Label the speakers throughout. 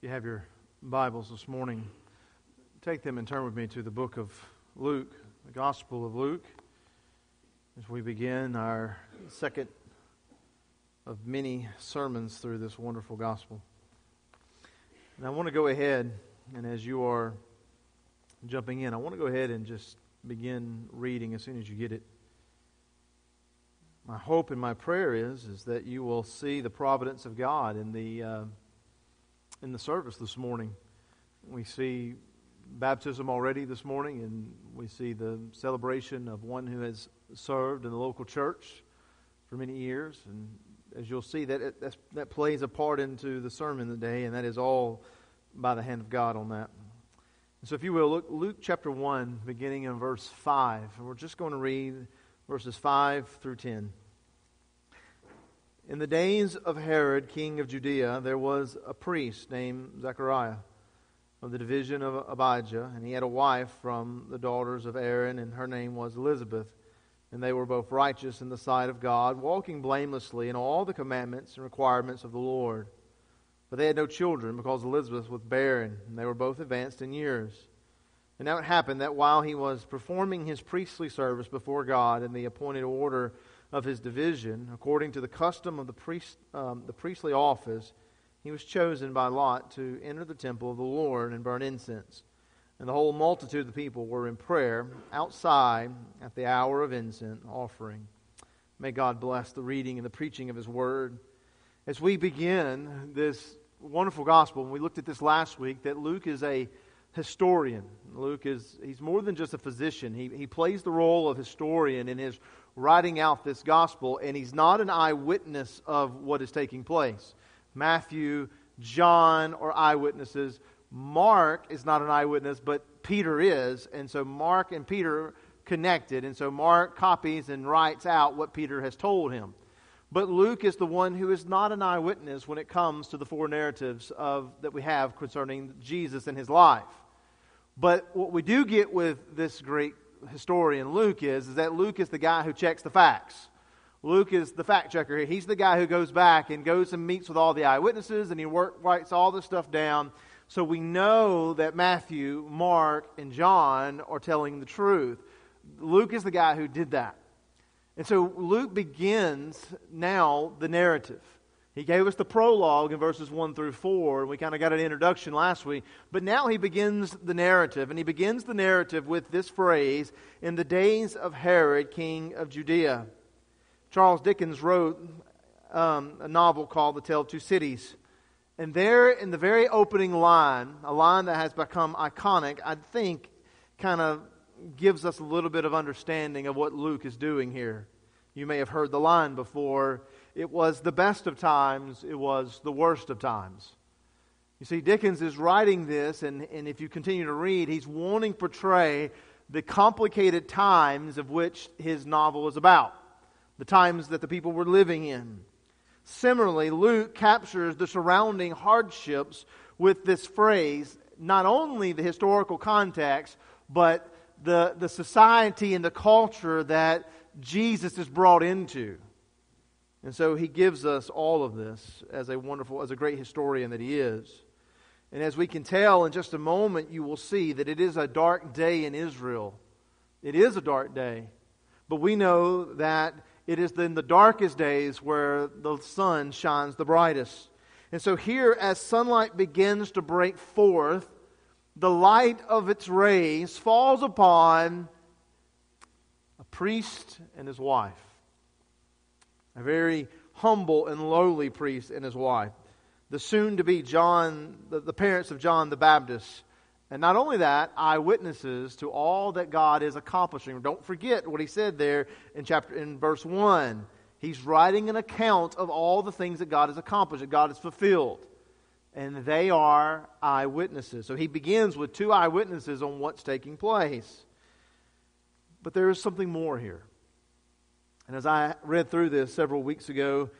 Speaker 1: You have your Bibles this morning. Take them and turn with me to the book of Luke, the Gospel of Luke, as we begin our second of many sermons through this wonderful gospel. And I want to go ahead, and as you are jumping in, I want to go ahead and just begin reading as soon as you get it. My hope and my prayer is, is that you will see the providence of God in the. Uh, in the service this morning. We see baptism already this morning, and we see the celebration of one who has served in the local church for many years. And as you'll see, that, it, that plays a part into the sermon today, and that is all by the hand of God on that. And so, if you will, look Luke chapter 1, beginning in verse 5. And we're just going to read verses 5 through 10. In the days of Herod, king of Judea, there was a priest named Zechariah of the division of Abijah, and he had a wife from the daughters of Aaron, and her name was Elizabeth. And they were both righteous in the sight of God, walking blamelessly in all the commandments and requirements of the Lord. But they had no children, because Elizabeth was barren, and they were both advanced in years. And now it happened that while he was performing his priestly service before God in the appointed order of his division, according to the custom of the, priest, um, the priestly office, he was chosen by Lot to enter the temple of the Lord and burn incense. And the whole multitude of the people were in prayer outside at the hour of incense offering. May God bless the reading and the preaching of his word. As we begin this wonderful gospel, and we looked at this last week, that Luke is a historian. Luke is he's more than just a physician. He, he plays the role of historian in his writing out this gospel, and he's not an eyewitness of what is taking place. Matthew, John are eyewitnesses. Mark is not an eyewitness, but Peter is. And so Mark and Peter connected. And so Mark copies and writes out what Peter has told him. But Luke is the one who is not an eyewitness when it comes to the four narratives of, that we have concerning Jesus and his life. But what we do get with this great historian Luke is, is that Luke is the guy who checks the facts. Luke is the fact checker here. He's the guy who goes back and goes and meets with all the eyewitnesses and he work, writes all this stuff down. So we know that Matthew, Mark, and John are telling the truth. Luke is the guy who did that. And so Luke begins now the narrative. He gave us the prologue in verses 1 through 4, and we kind of got an introduction last week. But now he begins the narrative, and he begins the narrative with this phrase In the days of Herod, king of Judea. Charles Dickens wrote um, a novel called The Tale of Two Cities. And there, in the very opening line, a line that has become iconic, I think kind of gives us a little bit of understanding of what Luke is doing here. You may have heard the line before it was the best of times, it was the worst of times. You see, Dickens is writing this, and, and if you continue to read, he's wanting to portray the complicated times of which his novel is about, the times that the people were living in. Similarly, Luke captures the surrounding hardships with this phrase, not only the historical context, but the, the society and the culture that Jesus is brought into. And so he gives us all of this as a wonderful, as a great historian that he is. And as we can tell in just a moment, you will see that it is a dark day in Israel. It is a dark day. But we know that it is in the darkest days where the sun shines the brightest. And so here, as sunlight begins to break forth, the light of its rays falls upon a priest and his wife a very humble and lowly priest and his wife. The soon to be John, the, the parents of John the Baptist. And not only that, eyewitnesses to all that God is accomplishing. Don't forget what he said there in chapter in verse 1. He's writing an account of all the things that God has accomplished, that God has fulfilled. And they are eyewitnesses. So he begins with two eyewitnesses on what's taking place. But there is something more here. And as I read through this several weeks ago,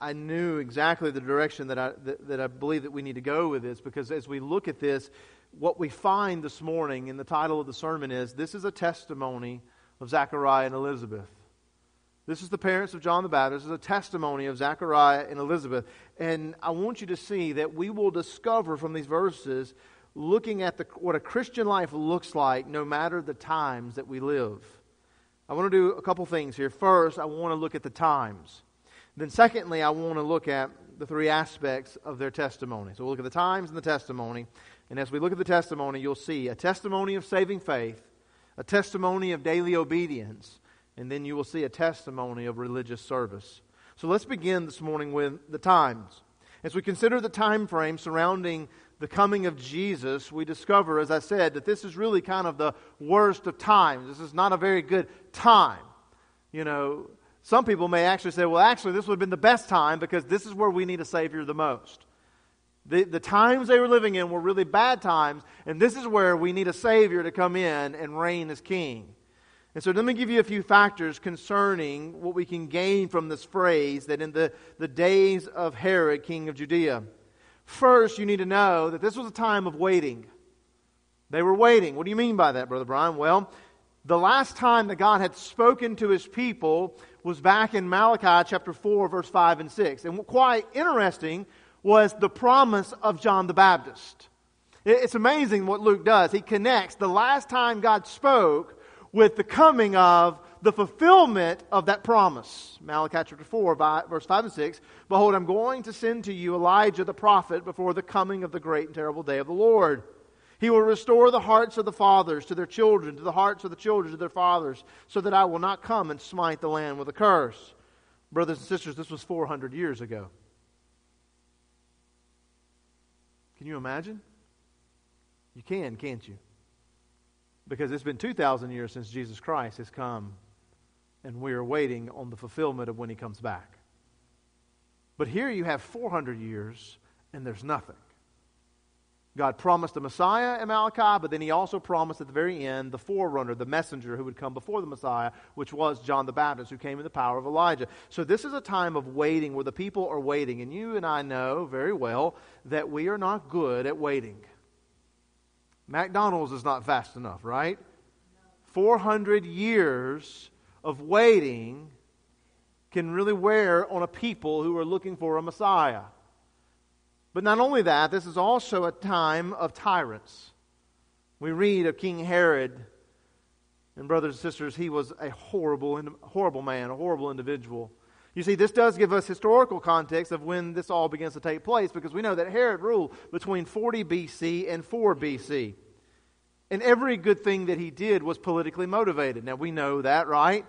Speaker 1: I, knew exactly the direction that I, that, that I believe that we need to go with this because as we look at this, what we find this morning in the title of the sermon is This is a testimony of Zechariah and Elizabeth. This is the parents of John the Baptist. This is a testimony of Zechariah and Elizabeth. And I want you to see that we will discover from these verses, looking at the, what a Christian life looks like no matter the times that we live. I want to do a couple things here. First, I want to look at the times. Then, secondly, I want to look at the three aspects of their testimony. So we'll look at the times and the testimony. And as we look at the testimony, you'll see a testimony of saving faith, a testimony of daily obedience, and then you will see a testimony of religious service. So let's begin this morning with the times. As we consider the time frame surrounding the coming of Jesus, we discover, as I said, that this is really kind of the worst of times. This is not a very good time. You know, some people may actually say, well, actually, this would have been the best time because this is where we need a Savior the most. The, the times they were living in were really bad times, and this is where we need a Savior to come in and reign as King. And so let me give you a few factors concerning what we can gain from this phrase that in the, the days of Herod, king of Judea. First, you need to know that this was a time of waiting. They were waiting. What do you mean by that, Brother Brian? Well, the last time that God had spoken to his people was back in Malachi chapter 4, verse 5 and 6. And quite interesting was the promise of John the Baptist. It's amazing what Luke does. He connects the last time God spoke with the coming of the fulfillment of that promise. Malachi chapter 4, verse 5 and 6. Behold, I'm going to send to you Elijah the prophet before the coming of the great and terrible day of the Lord. He will restore the hearts of the fathers to their children, to the hearts of the children to their fathers, so that I will not come and smite the land with a curse. Brothers and sisters, this was 400 years ago. Can you imagine? You can, can't you? Because it's been 2,000 years since Jesus Christ has come, and we are waiting on the fulfillment of when he comes back. But here you have 400 years, and there's nothing. God promised the Messiah in Malachi, but then he also promised at the very end the forerunner, the messenger who would come before the Messiah, which was John the Baptist, who came in the power of Elijah. So this is a time of waiting where the people are waiting. And you and I know very well that we are not good at waiting. McDonald's is not fast enough, right? 400 years of waiting can really wear on a people who are looking for a Messiah. But not only that, this is also a time of tyrants. We read of King Herod, and brothers and sisters, he was a horrible, horrible man, a horrible individual. You see, this does give us historical context of when this all begins to take place because we know that Herod ruled between 40 BC and 4 BC. And every good thing that he did was politically motivated. Now, we know that, right?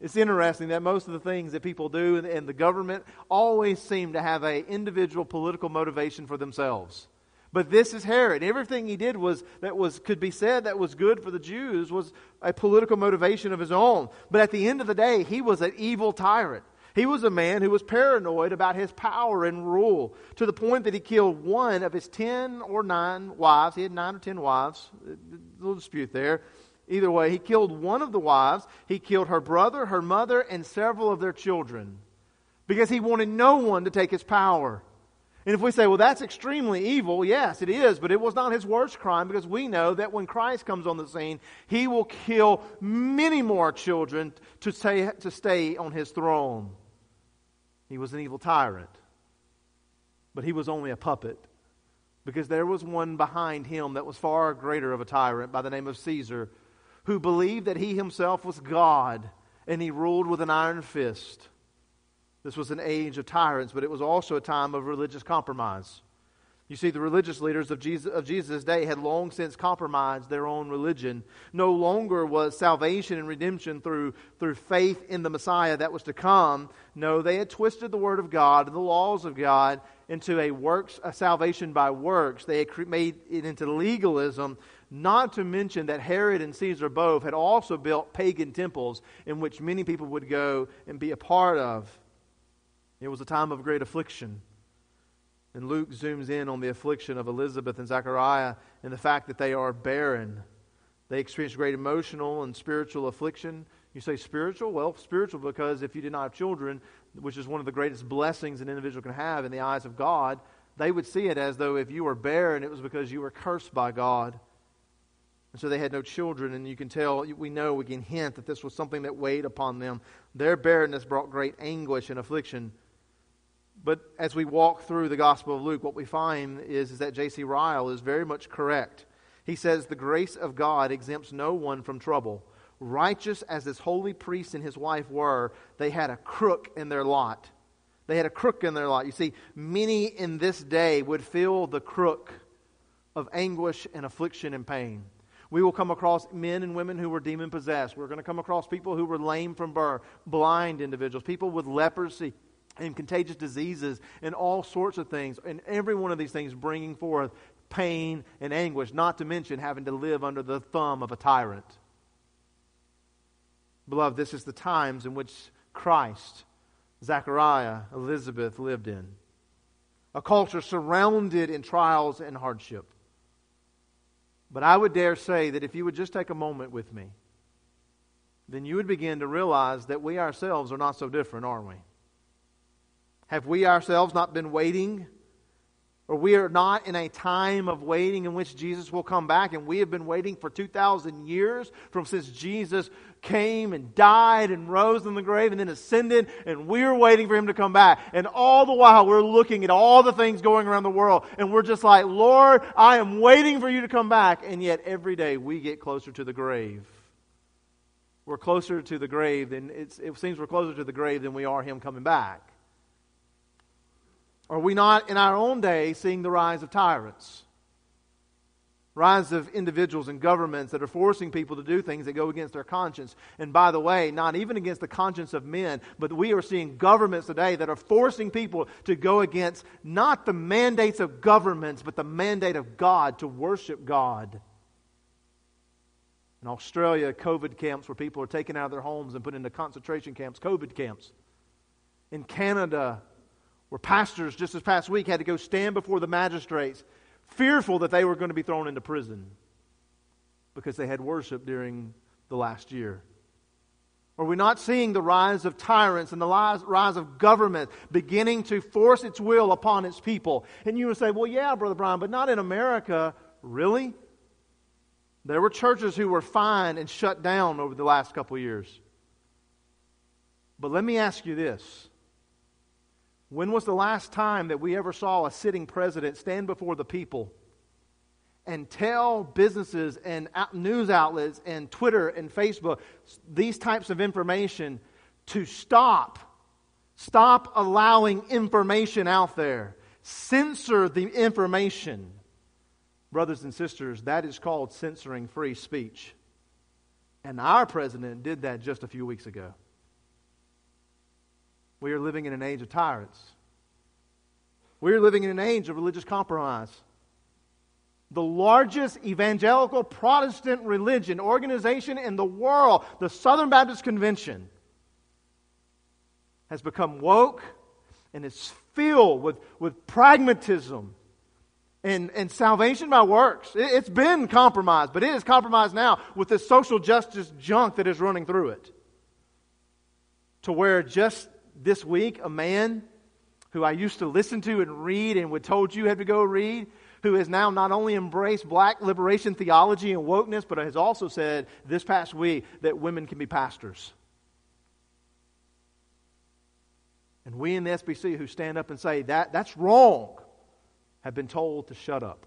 Speaker 1: It's interesting that most of the things that people do in, in the government always seem to have an individual political motivation for themselves. But this is Herod. Everything he did was that was could be said that was good for the Jews was a political motivation of his own. But at the end of the day, he was an evil tyrant. He was a man who was paranoid about his power and rule to the point that he killed one of his ten or nine wives. He had nine or ten wives. A little dispute there. Either way, he killed one of the wives. He killed her brother, her mother, and several of their children because he wanted no one to take his power. And if we say, well, that's extremely evil, yes, it is, but it was not his worst crime because we know that when Christ comes on the scene, he will kill many more children to stay, to stay on his throne. He was an evil tyrant, but he was only a puppet because there was one behind him that was far greater of a tyrant by the name of Caesar who believed that he himself was God and he ruled with an iron fist. This was an age of tyrants, but it was also a time of religious compromise. You see, the religious leaders of Jesus, of Jesus' day had long since compromised their own religion. No longer was salvation and redemption through, through faith in the Messiah that was to come. No, they had twisted the Word of God and the laws of God into a works, a salvation by works. They had made it into legalism not to mention that Herod and Caesar both had also built pagan temples in which many people would go and be a part of. It was a time of great affliction. And Luke zooms in on the affliction of Elizabeth and Zechariah and the fact that they are barren. They experience great emotional and spiritual affliction. You say spiritual? Well, spiritual because if you did not have children, which is one of the greatest blessings an individual can have in the eyes of God, they would see it as though if you were barren, it was because you were cursed by God. And so they had no children, and you can tell, we know, we can hint that this was something that weighed upon them. Their barrenness brought great anguish and affliction. But as we walk through the Gospel of Luke, what we find is, is that J.C. Ryle is very much correct. He says, The grace of God exempts no one from trouble. Righteous as this holy priest and his wife were, they had a crook in their lot. They had a crook in their lot. You see, many in this day would feel the crook of anguish and affliction and pain. We will come across men and women who were demon possessed. We're going to come across people who were lame from birth, blind individuals, people with leprosy and contagious diseases and all sorts of things. And every one of these things bringing forth pain and anguish, not to mention having to live under the thumb of a tyrant. Beloved, this is the times in which Christ, Zechariah, Elizabeth lived in. A culture surrounded in trials and hardship. But I would dare say that if you would just take a moment with me, then you would begin to realize that we ourselves are not so different, are we? Have we ourselves not been waiting? Or we are not in a time of waiting in which Jesus will come back, and we have been waiting for 2,000 years from since Jesus came and died and rose in the grave and then ascended, and we're waiting for him to come back. And all the while, we're looking at all the things going around the world, and we're just like, Lord, I am waiting for you to come back. And yet, every day, we get closer to the grave. We're closer to the grave than it seems we're closer to the grave than we are him coming back. Are we not in our own day seeing the rise of tyrants? rise of individuals and governments that are forcing people to do things that go against their conscience. And by the way, not even against the conscience of men, but we are seeing governments today that are forcing people to go against not the mandates of governments, but the mandate of God to worship God. In Australia, COVID camps where people are taken out of their homes and put into concentration camps, COVID camps. In Canada, where pastors just this past week had to go stand before the magistrates fearful that they were going to be thrown into prison because they had worship during the last year? Are we not seeing the rise of tyrants and the rise of government beginning to force its will upon its people? And you would say, well, yeah, Brother Brian, but not in America. Really? There were churches who were fined and shut down over the last couple years. But let me ask you this when was the last time that we ever saw a sitting president stand before the people and tell businesses and news outlets and Twitter and Facebook these types of information to stop? Stop allowing information out there. Censor the information. Brothers and sisters, that is called censoring free speech. And our president did that just a few weeks ago. We are living in an age of tyrants. We are living in an age of religious compromise. The largest evangelical Protestant religion organization in the world, the Southern Baptist Convention, has become woke and is filled with, with pragmatism and, and salvation by works. It, it's been compromised, but it is compromised now with this social justice junk that is running through it. To where just this week, a man who I used to listen to and read and would told you had to go read, who has now not only embraced black liberation theology and wokeness, but has also said this past week that women can be pastors. And we in the SBC who stand up and say that that's wrong have been told to shut up.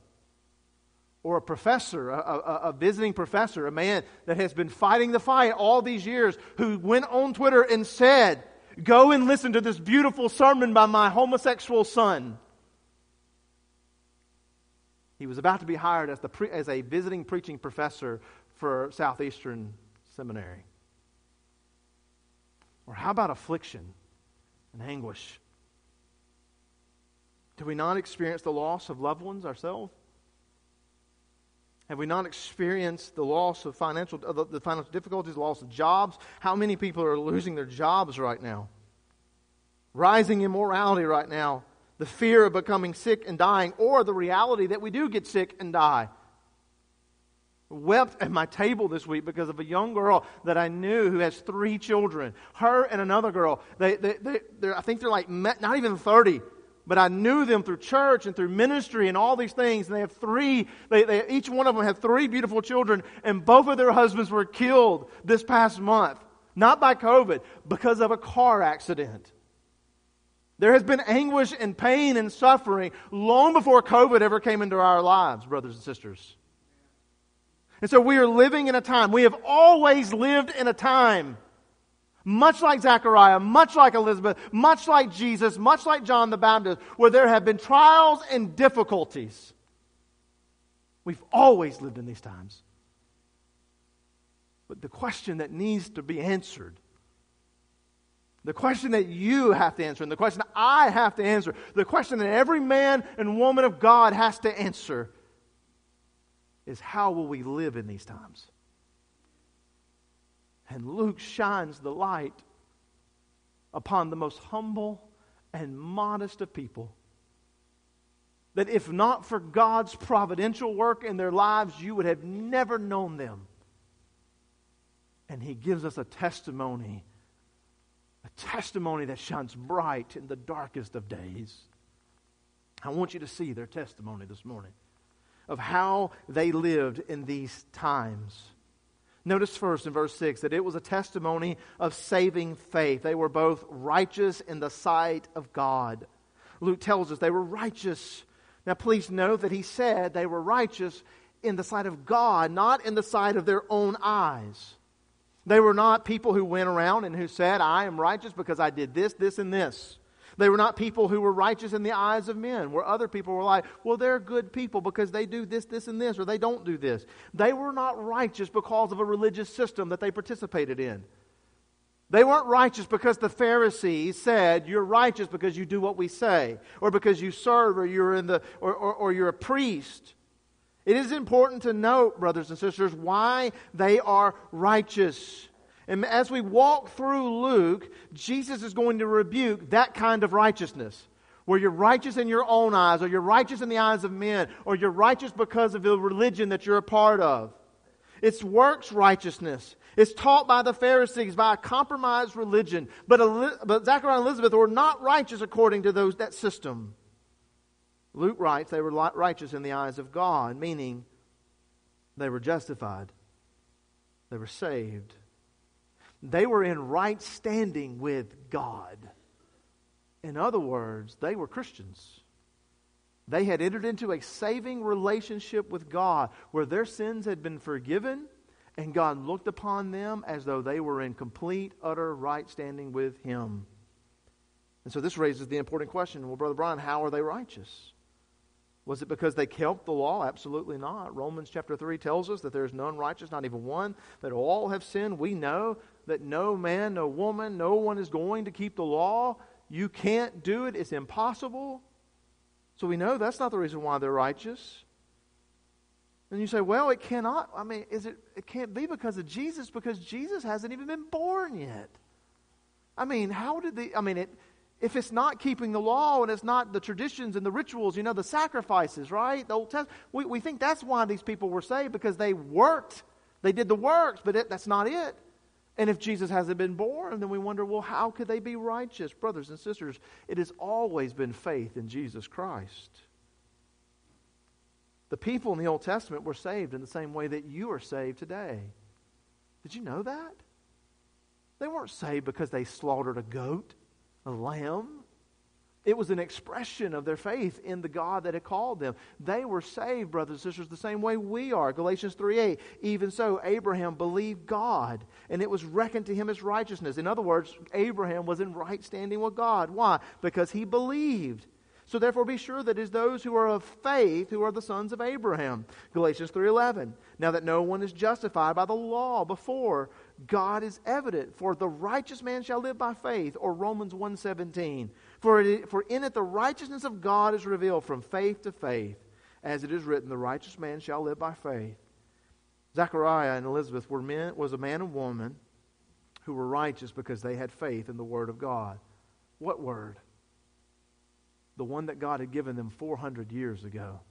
Speaker 1: Or a professor, a, a, a, visiting professor, a man that has been fighting the fight all these years, who went on Twitter and said, Go and listen to this beautiful sermon by my homosexual son. He was about to be hired as, the pre- as a visiting preaching professor for Southeastern Seminary. Or how about affliction and anguish? Do we not experience the loss of loved ones ourselves? Have we not experienced the loss of financial, uh, the financial difficulties, the loss of jobs? How many people are losing their jobs right now? Rising immorality right now, the fear of becoming sick and dying, or the reality that we do get sick and die. Wept at my table this week because of a young girl that I knew who has three children. Her and another girl, they, they, they, I think they're like not even 30, but I knew them through church and through ministry and all these things. And they have three, they, they, each one of them had three beautiful children, and both of their husbands were killed this past month. Not by COVID, because of a car accident. There has been anguish and pain and suffering long before COVID ever came into our lives, brothers and sisters. And so we are living in a time, we have always lived in a time much like Zechariah, much like Elizabeth, much like Jesus, much like John the Baptist, where there have been trials and difficulties. We've always lived in these times. But the question that needs to be answered, the question that you have to answer, and the question I have to answer, the question that every man and woman of God has to answer is how will we live in these times? And Luke shines the light upon the most humble and modest of people. That if not for God's providential work in their lives, you would have never known them. And he gives us a testimony, a testimony that shines bright in the darkest of days. I want you to see their testimony this morning of how they lived in these times. Notice first in verse 6 that it was a testimony of saving faith. They were both righteous in the sight of God. Luke tells us they were righteous. Now, please note that he said they were righteous in the sight of God, not in the sight of their own eyes. They were not people who went around and who said, I am righteous because I did this, this, and this. They were not people who were righteous in the eyes of men, where other people were like, well, they're good people because they do this, this, and this, or they don't do this. They were not righteous because of a religious system that they participated in. They weren't righteous because the Pharisees said, You're righteous because you do what we say, or because you serve, or you're, in the, or, or, or you're a priest. It is important to note, brothers and sisters, why they are righteous. And as we walk through Luke, Jesus is going to rebuke that kind of righteousness. Where you're righteous in your own eyes, or you're righteous in the eyes of men, or you're righteous because of the religion that you're a part of. It's works righteousness. It's taught by the Pharisees by a compromised religion. But, but Zachariah and Elizabeth were not righteous according to those, that system. Luke writes they were righteous in the eyes of God, meaning they were justified, they were saved they were in right standing with God. In other words, they were Christians. They had entered into a saving relationship with God where their sins had been forgiven and God looked upon them as though they were in complete, utter right standing with Him. And so this raises the important question well, Brother Brian, how are they righteous? Was it because they kept the law? Absolutely not. Romans chapter 3 tells us that there is none righteous, not even one, that all have sinned. We know that no man, no woman, no one is going to keep the law. You can't do it, it's impossible. So we know that's not the reason why they're righteous. And you say, well, it cannot. I mean, is it it can't be because of Jesus because Jesus hasn't even been born yet. I mean, how did the I mean it if it's not keeping the law and it's not the traditions and the rituals, you know, the sacrifices, right? The Old Testament, we, we think that's why these people were saved because they worked. They did the works, but it, that's not it. And if Jesus hasn't been born, then we wonder, well, how could they be righteous? Brothers and sisters, it has always been faith in Jesus Christ. The people in the Old Testament were saved in the same way that you are saved today. Did you know that? They weren't saved because they slaughtered a goat, a lamb. It was an expression of their faith in the God that had called them. They were saved, brothers and sisters, the same way we are. Galatians 3 8. Even so, Abraham believed God, and it was reckoned to him as righteousness. In other words, Abraham was in right standing with God. Why? Because he believed. So therefore be sure that it is those who are of faith who are the sons of Abraham. Galatians 3:11. Now that no one is justified by the law before God is evident, for the righteous man shall live by faith, or Romans 1:17. For, it, for in it the righteousness of God is revealed from faith to faith, as it is written, the righteous man shall live by faith. Zechariah and Elizabeth were men, was a man and woman who were righteous because they had faith in the Word of God. What Word? The one that God had given them 400 years ago.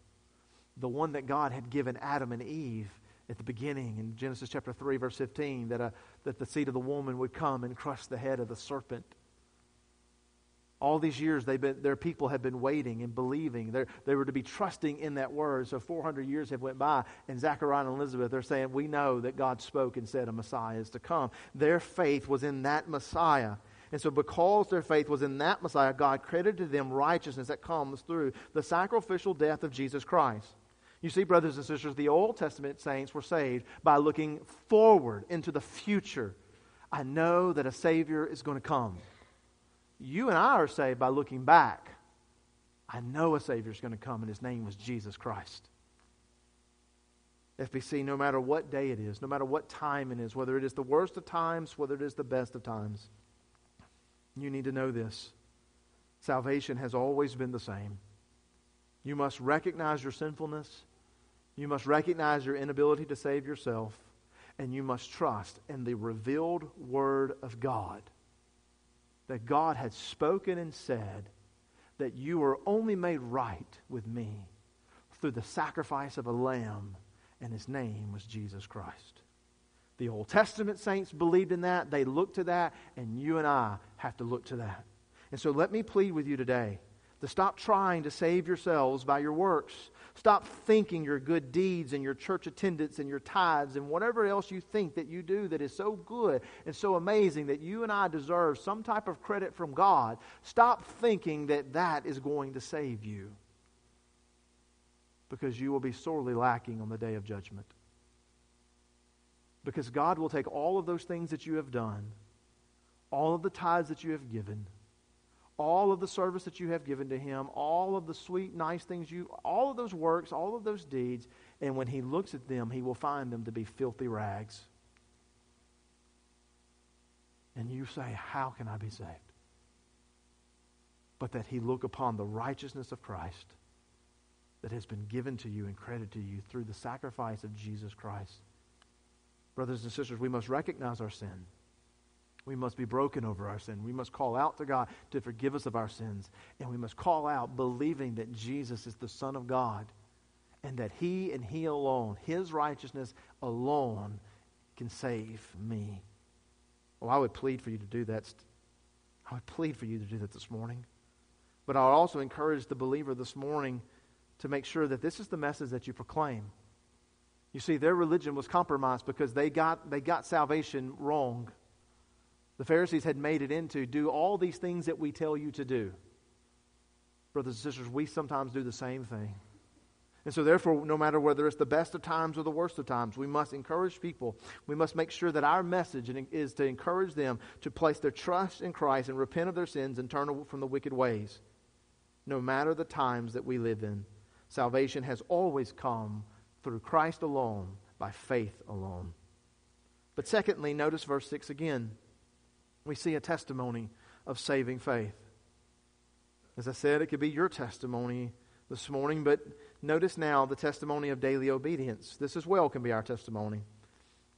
Speaker 1: The one that God had given Adam and Eve at the beginning in Genesis chapter 3, verse 15, that, a, that the seed of the woman would come and crush the head of the serpent All these years, they've been, their people have been waiting and believing. They're, they were to be trusting in that word. So 400 years have went by, and Zechariah and Elizabeth are saying, we know that God spoke and said a Messiah is to come. Their faith was in that Messiah. And so, because their faith was in that Messiah, God credited them righteousness that comes through the sacrificial death of Jesus Christ. You see, brothers and sisters, the Old Testament saints were saved by looking forward into the future. I know that a Savior is going to come. You and I are saved by looking back. I know a Savior is going to come, and his name was Jesus Christ. FBC, no matter what day it is, no matter what time it is, whether it is the worst of times, whether it is the best of times, you need to know this. Salvation has always been the same. You must recognize your sinfulness. You must recognize your inability to save yourself. And you must trust in the revealed Word of God that God had spoken and said that you were only made right with me through the sacrifice of a lamb, and his name was Jesus Christ. The Old Testament saints believed in that. They looked to that, and you and I have to look to that. And so let me plead with you today to stop trying to save yourselves by your works. Stop thinking your good deeds and your church attendance and your tithes and whatever else you think that you do that is so good and so amazing that you and I deserve some type of credit from God. Stop thinking that that is going to save you because you will be sorely lacking on the day of judgment. Because God will take all of those things that you have done, all of the tithes that you have given, all of the service that you have given to him, all of the sweet, nice things you, all of those works, all of those deeds, and when he looks at them, he will find them to be filthy rags. And you say, How can I be saved? But that he look upon the righteousness of Christ that has been given to you and credited to you through the sacrifice of Jesus Christ. Brothers and sisters, we must recognize our sin. We must be broken over our sin. We must call out to God to forgive us of our sins. And we must call out believing that Jesus is the Son of God and that He and He alone, His righteousness alone, can save me. Well, I would plead for you to do that. I would plead for you to do that this morning. But I would also encourage the believer this morning to make sure that this is the message that you proclaim. You see, their religion was compromised because they got, they got salvation wrong. The Pharisees had made it into do all these things that we tell you to do. Brothers and sisters, we sometimes do the same thing. And so, therefore, no matter whether it's the best of times or the worst of times, we must encourage people. We must make sure that our message is to encourage them to place their trust in Christ and repent of their sins and turn from the wicked ways. No matter the times that we live in, salvation has always come through Christ alone, by faith alone. But secondly, notice verse 6 again we see a testimony of saving faith. As I said, it could be your testimony this morning, but notice now the testimony of daily obedience. This as well can be our testimony.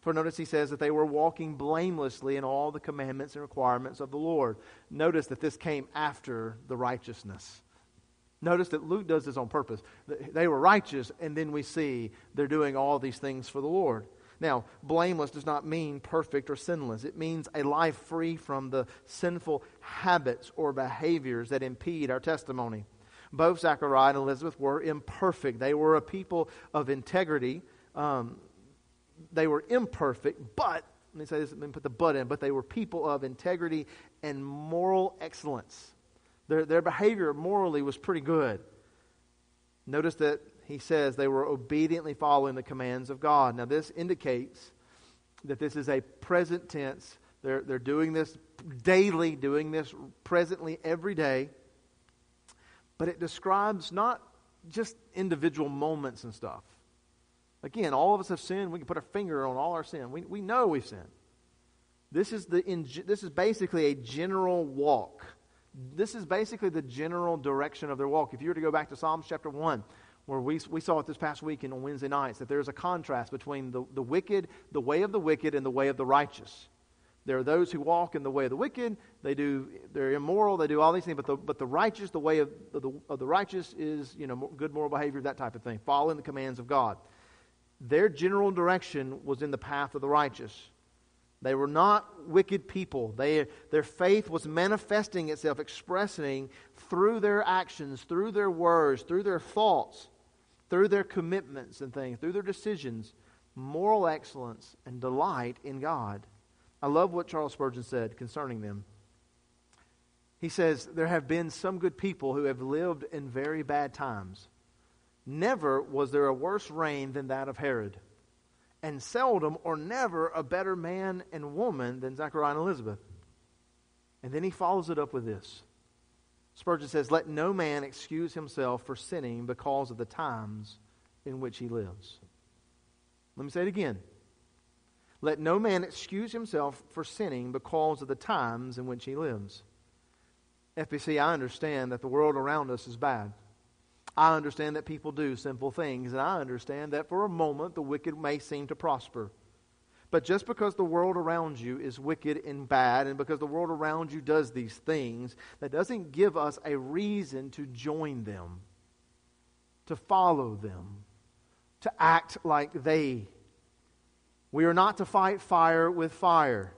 Speaker 1: For notice he says that they were walking blamelessly in all the commandments and requirements of the Lord. Notice that this came after the righteousness. Notice that Luke does this on purpose. They were righteous, and then we see they're doing all these things for the Lord. Now, blameless does not mean perfect or sinless. It means a life free from the sinful habits or behaviors that impede our testimony. Both Zachariah and Elizabeth were imperfect. They were a people of integrity. Um, they were imperfect, but, let me say this, let me put the but in, but they were people of integrity and moral excellence. Their, their behavior morally was pretty good. Notice that he says they were obediently following the commands of God. Now, this indicates that this is a present tense. They're, they're doing this daily, doing this presently every day. But it describes not just individual moments and stuff. Again, all of us have sinned. We can put a finger on all our sin. We, we know we've sinned. This is, the, this is basically a general walk. This is basically the general direction of their walk. If you were to go back to Psalms chapter 1, where we, we saw it this past weekend on Wednesday nights, that there's a contrast between the, the wicked, the way of the wicked, and the way of the righteous. There are those who walk in the way of the wicked. They do, they're immoral. They do all these things. But the, but the righteous, the way of, of, the, of the righteous is, you know, good moral behavior, that type of thing, following the commands of God. Their general direction was in the path of the righteous. They were not wicked people. They, their faith was manifesting itself, expressing through their actions, through their words, through their thoughts, through their commitments and things, through their decisions, moral excellence and delight in God. I love what Charles Spurgeon said concerning them. He says, There have been some good people who have lived in very bad times. Never was there a worse reign than that of Herod and seldom or never a better man and woman than Zechariah and Elizabeth. And then he follows it up with this. Spurgeon says, Let no man excuse himself for sinning because of the times in which he lives. Let me say it again. Let no man excuse himself for sinning because of the times in which he lives. FBC, I understand that the world around us is bad. I understand that people do simple things, and I understand that for a moment the wicked may seem to prosper. But just because the world around you is wicked and bad, and because the world around you does these things, that doesn't give us a reason to join them, to follow them, to act like they. We are not to fight fire with fire.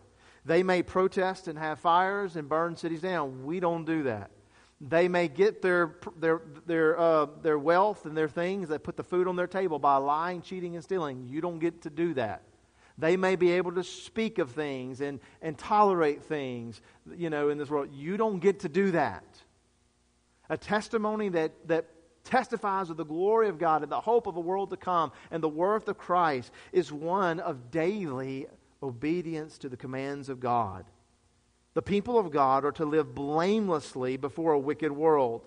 Speaker 1: They may protest and have fires and burn cities down. We don't do that. They may get their, their, their, uh, their wealth and their things, they put the food on their table by lying, cheating, and stealing. You don't get to do that. They may be able to speak of things and, and tolerate things, you know, in this world. You don't get to do that. A testimony that, that testifies of the glory of God and the hope of a world to come and the worth of Christ is one of daily obedience to the commands of God. The people of God are to live blamelessly before a wicked world,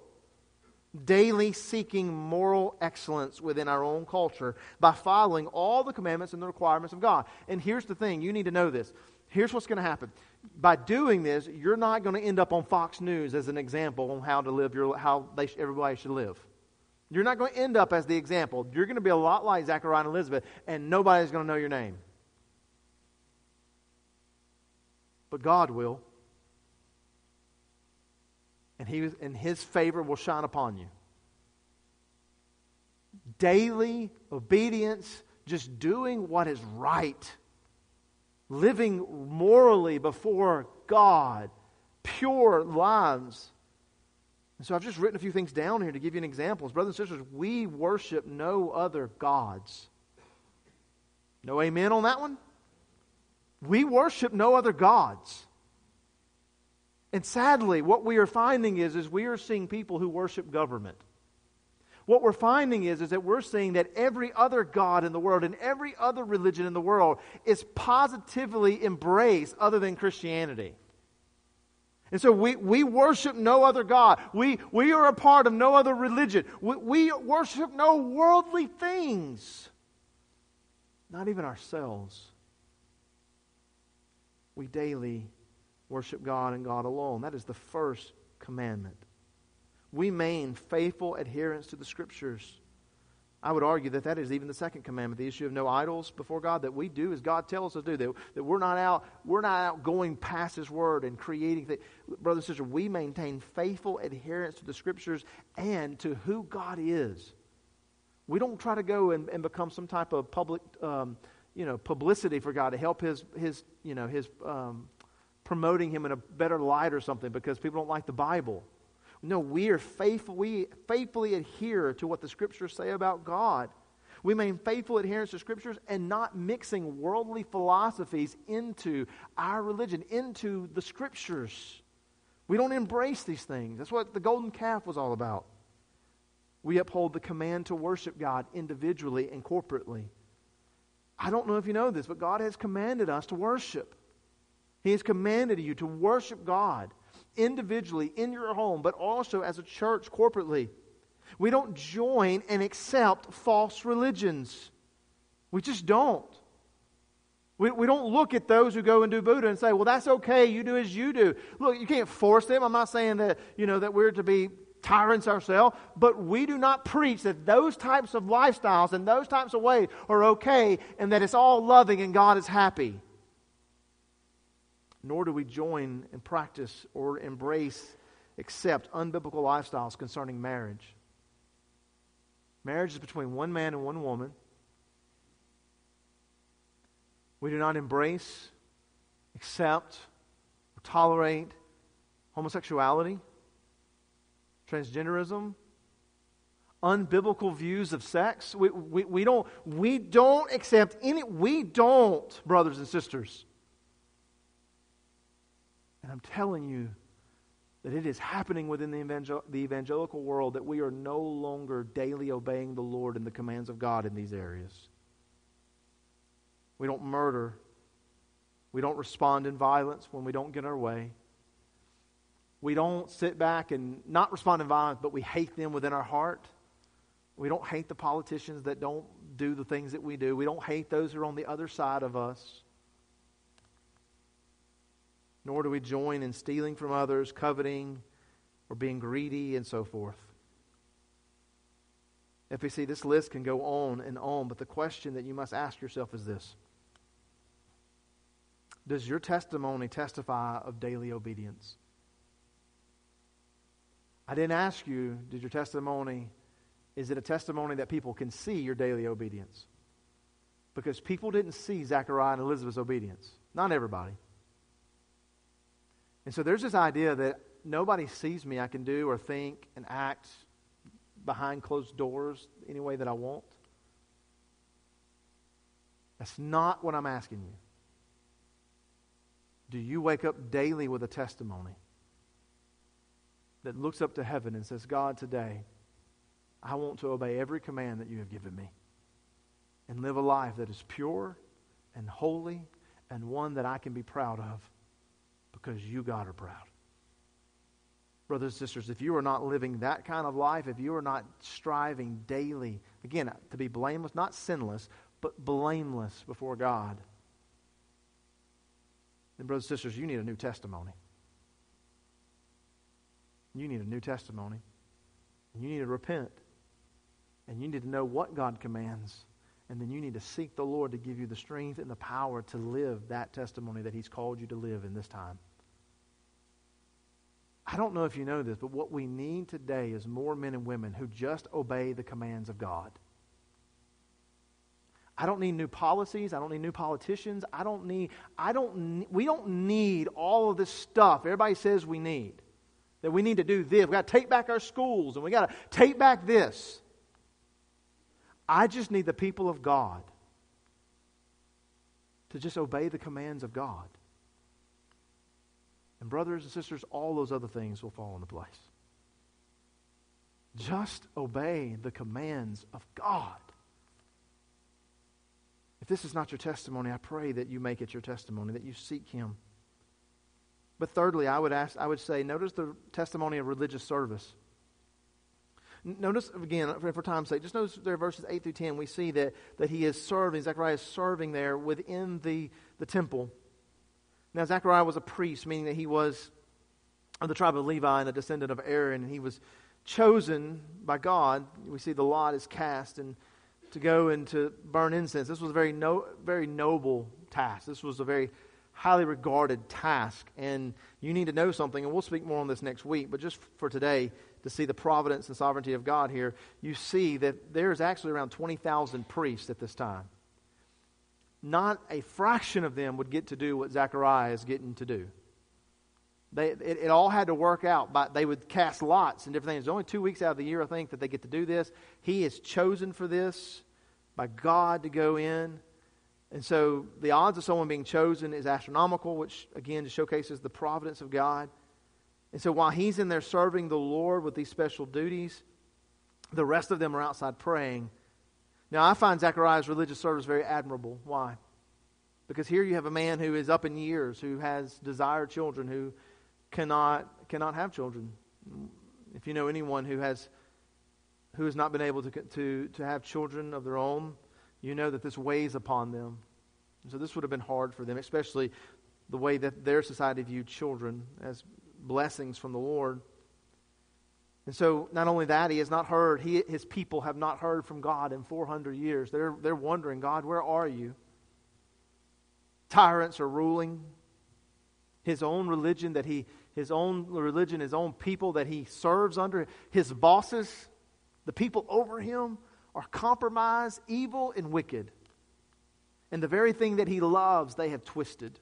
Speaker 1: daily seeking moral excellence within our own culture by following all the commandments and the requirements of God. And here's the thing you need to know this. Here's what's going to happen. By doing this, you're not going to end up on Fox News as an example on how to live your how they, everybody should live. You're not going to end up as the example. You're going to be a lot like Zachariah and Elizabeth, and nobody's going to know your name. But God will and, he, and his favor will shine upon you. Daily obedience, just doing what is right, living morally before God, pure lives. And so I've just written a few things down here to give you an example. Brothers and sisters, we worship no other gods. No amen on that one? We worship no other gods. And sadly, what we are finding is, is we are seeing people who worship government. What we're finding is, is that we're seeing that every other God in the world and every other religion in the world is positively embraced other than Christianity. And so we, we worship no other God. We, we are a part of no other religion. We, we worship no worldly things, not even ourselves. We daily worship God and God alone. That is the first commandment. We mean faithful adherence to the Scriptures. I would argue that that is even the second commandment, the issue of no idols before God, that we do as God tells us to do, that, that we're not out, we're not out going past His Word and creating things. Brothers and sisters, we maintain faithful adherence to the Scriptures and to who God is. We don't try to go and, and become some type of public, um, you know, publicity for God to help His, his you know, His um, promoting him in a better light or something because people don't like the Bible. No, we are faithful. We faithfully adhere to what the scriptures say about God. We maintain faithful adherence to scriptures and not mixing worldly philosophies into our religion, into the scriptures. We don't embrace these things. That's what the golden calf was all about. We uphold the command to worship God individually and corporately. I don't know if you know this, but God has commanded us to worship. He has commanded you to worship God individually in your home, but also as a church corporately. We don't join and accept false religions. We just don't. We, we don't look at those who go and do Buddha and say, well, that's okay, you do as you do. Look, you can't force them. I'm not saying that, you know, that we're to be tyrants ourselves, but we do not preach that those types of lifestyles and those types of ways are okay and that it's all loving and God is happy nor do we join and practice or embrace, accept unbiblical lifestyles concerning marriage. Marriage is between one man and one woman. We do not embrace accept or tolerate homosexuality, transgenderism, unbiblical views of sex. We, we, we, don't, we don't accept any, we don't, brothers and sisters. And I'm telling you that it is happening within the, evangel- the evangelical world that we are no longer daily obeying the Lord and the commands of God in these areas. We don't murder. We don't respond in violence when we don't get our way. We don't sit back and not respond in violence, but we hate them within our heart. We don't hate the politicians that don't do the things that we do. We don't hate those who are on the other side of us. Nor do we join in stealing from others, coveting, or being greedy, and so forth. If we see this list can go on and on, but the question that you must ask yourself is this Does your testimony testify of daily obedience? I didn't ask you, did your testimony, is it a testimony that people can see your daily obedience? Because people didn't see Zechariah and Elizabeth's obedience. Not everybody. And so there's this idea that nobody sees me. I can do or think and act behind closed doors any way that I want. That's not what I'm asking you. Do you wake up daily with a testimony? that looks up to heaven and says, God, today, I want to obey every command that you have given me and live a life that is pure and holy and one that I can be proud of because you, God, are proud. Brothers and sisters, if you are not living that kind of life, if you are not striving daily, again, to be blameless, not sinless, but blameless before God, then, brothers and sisters, you need a new testimony. You need a new testimony. You need to repent. And you need to know what God commands. And then you need to seek the Lord to give you the strength and the power to live that testimony that He's called you to live in this time. I don't know if you know this, but what we need today is more men and women who just obey the commands of God. I don't need new policies. I don't need new politicians. I don't need, I don't, we don't need all of this stuff everybody says we need. That we need to do this. We've got to take back our schools and we've got to take back this. I just need the people of God to just obey the commands of God. And, brothers and sisters, all those other things will fall into place. Just obey the commands of God. If this is not your testimony, I pray that you make it your testimony, that you seek Him. But thirdly, I would ask, I would say, notice the testimony of religious service. Notice again, for time's sake, just notice there verses 8 through 10, we see that, that he is serving, Zechariah is serving there within the, the temple. Now, Zechariah was a priest, meaning that he was of the tribe of Levi and a descendant of Aaron, and he was chosen by God. We see the lot is cast and to go and to burn incense. This was a very, no, very noble task. This was a very highly regarded task. And you need to know something, and we'll speak more on this next week, but just for today, to see the providence and sovereignty of God here, you see that there's actually around 20,000 priests at this time. Not a fraction of them would get to do what Zechariah is getting to do. They, it, it, all had to work out. But they would cast lots and different things. There's only two weeks out of the year, I think, that they get to do this. He is chosen for this by God to go in. And so the odds of someone being chosen is astronomical, which again just showcases the providence of God. And so while he's in there serving the Lord with these special duties, the rest of them are outside praying. Now, I find Zechariah's religious service very admirable. Why? Because here you have a man who is up in years, who has desired children, who cannot, cannot have children. If you know anyone who has, who has not been able to, to, to have children of their own, you know that this weighs upon them. And so this would have been hard for them, especially the way that their society viewed children as blessings from the Lord. And so, not only that, he has not heard, he, his people have not heard from God in 400 years. They're, they're wondering, God, where are you? Tyrants are ruling. His own religion that he, his own religion, his own people that he serves under, his bosses, the people over him, are compromised, evil, and wicked. And the very thing that he loves, they have twisted.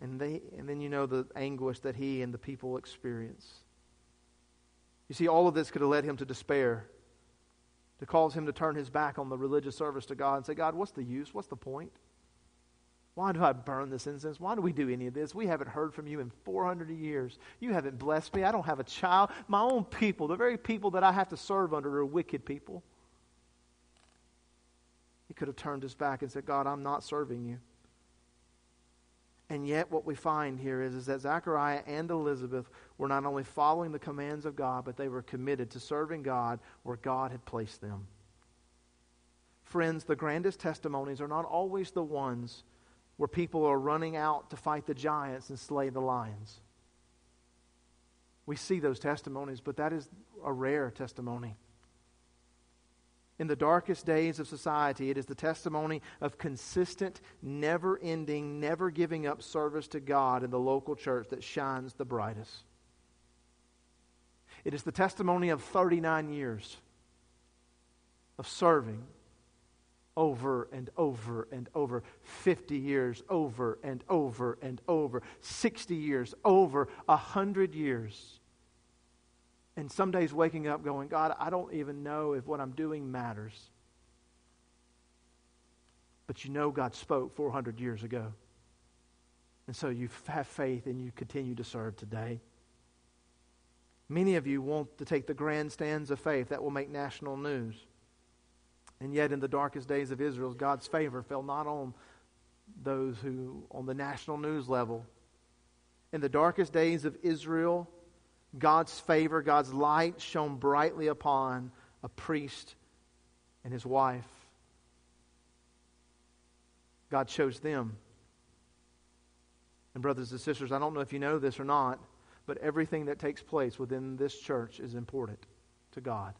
Speaker 1: And, they, and then you know the anguish that he and the people experience. You see, all of this could have led him to despair, to cause him to turn his back on the religious service to God and say, God, what's the use? What's the point? Why do I burn this incense? Why do we do any of this? We haven't heard from you in 400 years. You haven't blessed me. I don't have a child. My own people, the very people that I have to serve under, are wicked people. He could have turned his back and said, God, I'm not serving you. And yet, what we find here is, is that Zechariah and Elizabeth were not only following the commands of God, but they were committed to serving God where God had placed them. Friends, the grandest testimonies are not always the ones where people are running out to fight the giants and slay the lions. We see those testimonies, but that is a rare testimony. In the darkest days of society, it is the testimony of consistent, never ending, never giving up service to God in the local church that shines the brightest. It is the testimony of 39 years of serving over and over and over, 50 years over and over and over, 60 years over, 100 years and some days waking up going, God, I don't even know if what I'm doing matters. But you know God spoke 400 years ago. And so you have faith and you continue to serve today. Many of you want to take the grandstands of faith that will make national news. And yet, in the darkest days of Israel, God's favor fell not on those who, on the national news level. In the darkest days of Israel, God's favor, God's light shone brightly upon a priest and his wife. God chose them. And, brothers and sisters, I don't know if you know this or not, but everything that takes place within this church is important to God.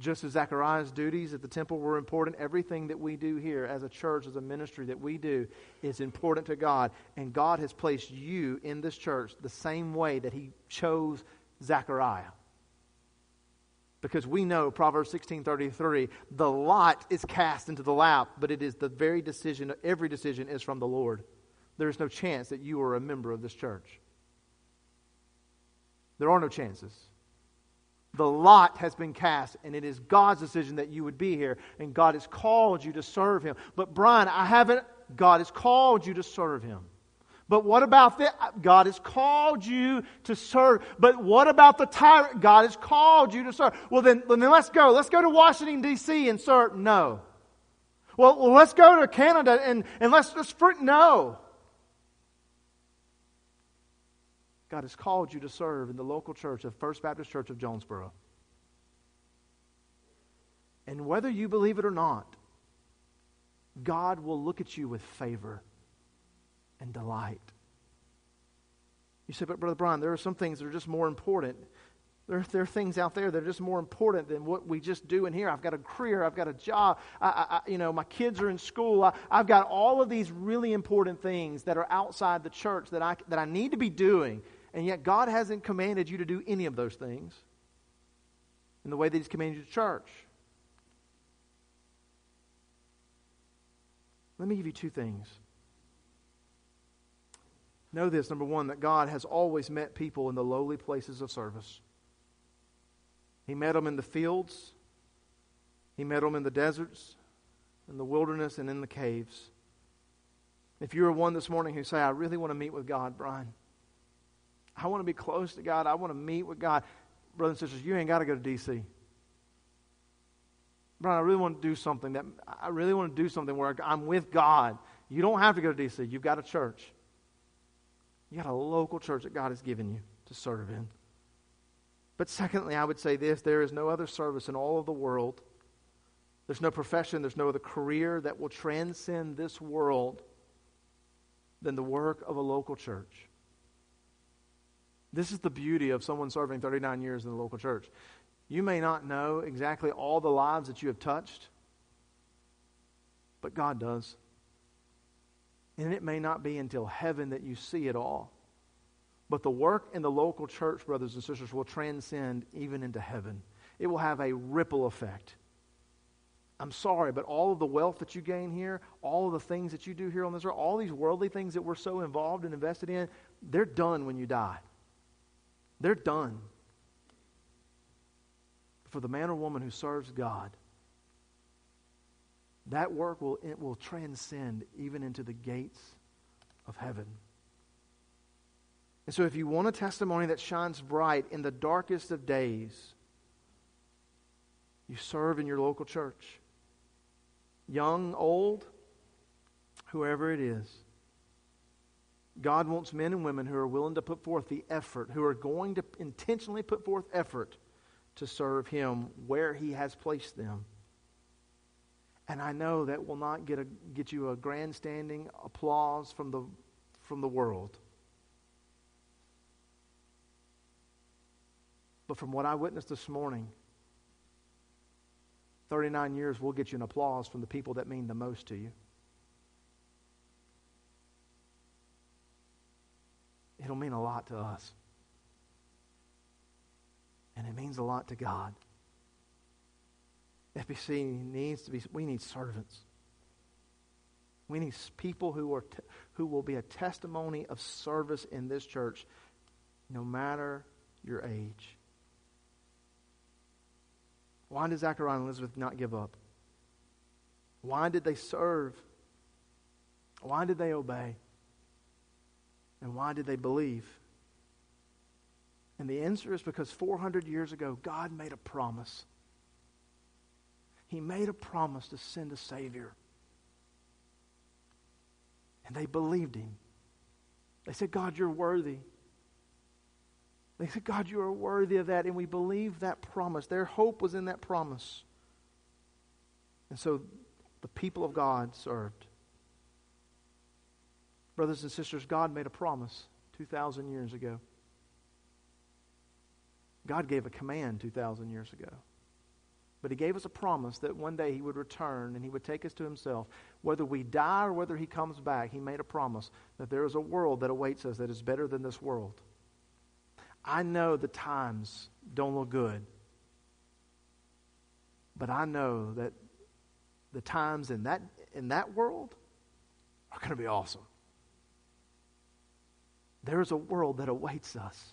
Speaker 1: Just as Zechariah's duties at the temple were important, everything that we do here as a church, as a ministry that we do, is important to God. And God has placed you in this church the same way that He chose Zechariah. Because we know Proverbs 16:33, the lot is cast into the lap, but it is the very decision, every decision is from the Lord. There is no chance that you are a member of this church. There are no chances. The lot has been cast, and it is God's decision that you would be here, and God has called you to serve Him. But, Brian, I haven't, God has called you to serve Him. But what about the, God has called you to serve. But what about the tyrant? God has called you to serve. Well, then, then let's go. Let's go to Washington, D.C. and serve. No. Well, well, let's go to Canada and, and let's, let's, no. God has called you to serve in the local church of First Baptist Church of Jonesboro. And whether you believe it or not, God will look at you with favor and delight. You say, but Brother Brian, there are some things that are just more important. There, there are things out there that are just more important than what we just do in here. I've got a career. I've got a job. I, I, you know, my kids are in school. I, I've got all of these really important things that are outside the church that I, that I need to be doing and yet, God hasn't commanded you to do any of those things in the way that He's commanded you to church. Let me give you two things. Know this number one, that God has always met people in the lowly places of service. He met them in the fields, He met them in the deserts, in the wilderness, and in the caves. If you're one this morning who say, I really want to meet with God, Brian, I want to be close to God. I want to meet with God. Brothers and sisters, you ain't got to go to D.C. Brian, I really want to do something that I really want to do something where I'm with God. You don't have to go to D.C. You've got a church. You got a local church that God has given you to serve in. But secondly, I would say this there is no other service in all of the world. There's no profession, there's no other career that will transcend this world than the work of a local church. This is the beauty of someone serving 39 years in the local church. You may not know exactly all the lives that you have touched, but God does. And it may not be until heaven that you see it all. But the work in the local church, brothers and sisters, will transcend even into heaven. It will have a ripple effect. I'm sorry, but all of the wealth that you gain here, all of the things that you do here on this earth, all these worldly things that we're so involved and invested in, they're done when you die. They're done. For the man or woman who serves God, that work will, it will transcend even into the gates of heaven. And so, if you want a testimony that shines bright in the darkest of days, you serve in your local church. Young, old, whoever it is. God wants men and women who are willing to put forth the effort, who are going to intentionally put forth effort to serve Him where He has placed them. And I know that will not get, a, get you a grandstanding applause from the, from the world. But from what I witnessed this morning, 39 years will get you an applause from the people that mean the most to you. It'll mean a lot to us. And it means a lot to God. FBC needs to be, we need servants. We need people who, are te- who will be a testimony of service in this church no matter your age. Why did Zechariah and Elizabeth not give up? Why did they serve? Why did they obey? And why did they believe? And the answer is because 400 years ago, God made a promise he made a promise to send a Savior. And they believed him. They said, God, you're worthy. They said, God, you are worthy of that. And we believe that promise. Their hope was in that promise. And so the people of God served. Brothers and sisters, God made a promise 2,000 years ago. God gave a command 2,000 years ago. But he gave us a promise that one day he would return and he would take us to himself. Whether we die or whether he comes back, he made a promise that there is a world that awaits us that is better than this world. I know the times don't look good. But I know that the times in that, in that world are going to be awesome. There is a world that awaits us.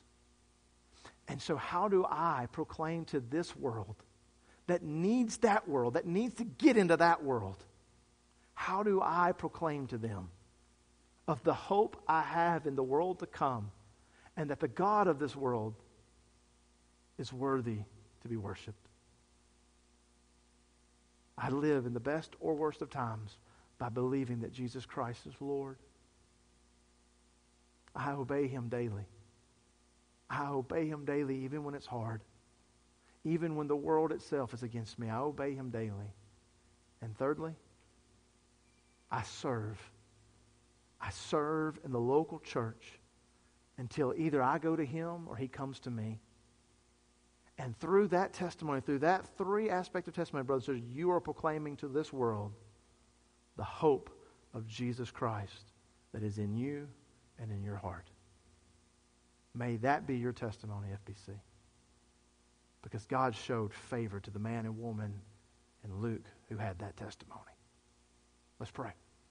Speaker 1: And so, how do I proclaim to this world that needs that world, that needs to get into that world, how do I proclaim to them of the hope I have in the world to come and that the God of this world is worthy to be worshiped? I live in the best or worst of times by believing that Jesus Christ is Lord. I obey him daily. I obey him daily even when it's hard. Even when the world itself is against me, I obey him daily. And thirdly, I serve. I serve in the local church until either I go to him or he comes to me. And through that testimony, through that three aspect of testimony, brothers and sisters, you are proclaiming to this world the hope of Jesus Christ that is in you and in your heart. May that be your testimony, FBC because God showed favor to the man and woman in Luke who had that testimony. Let's pray.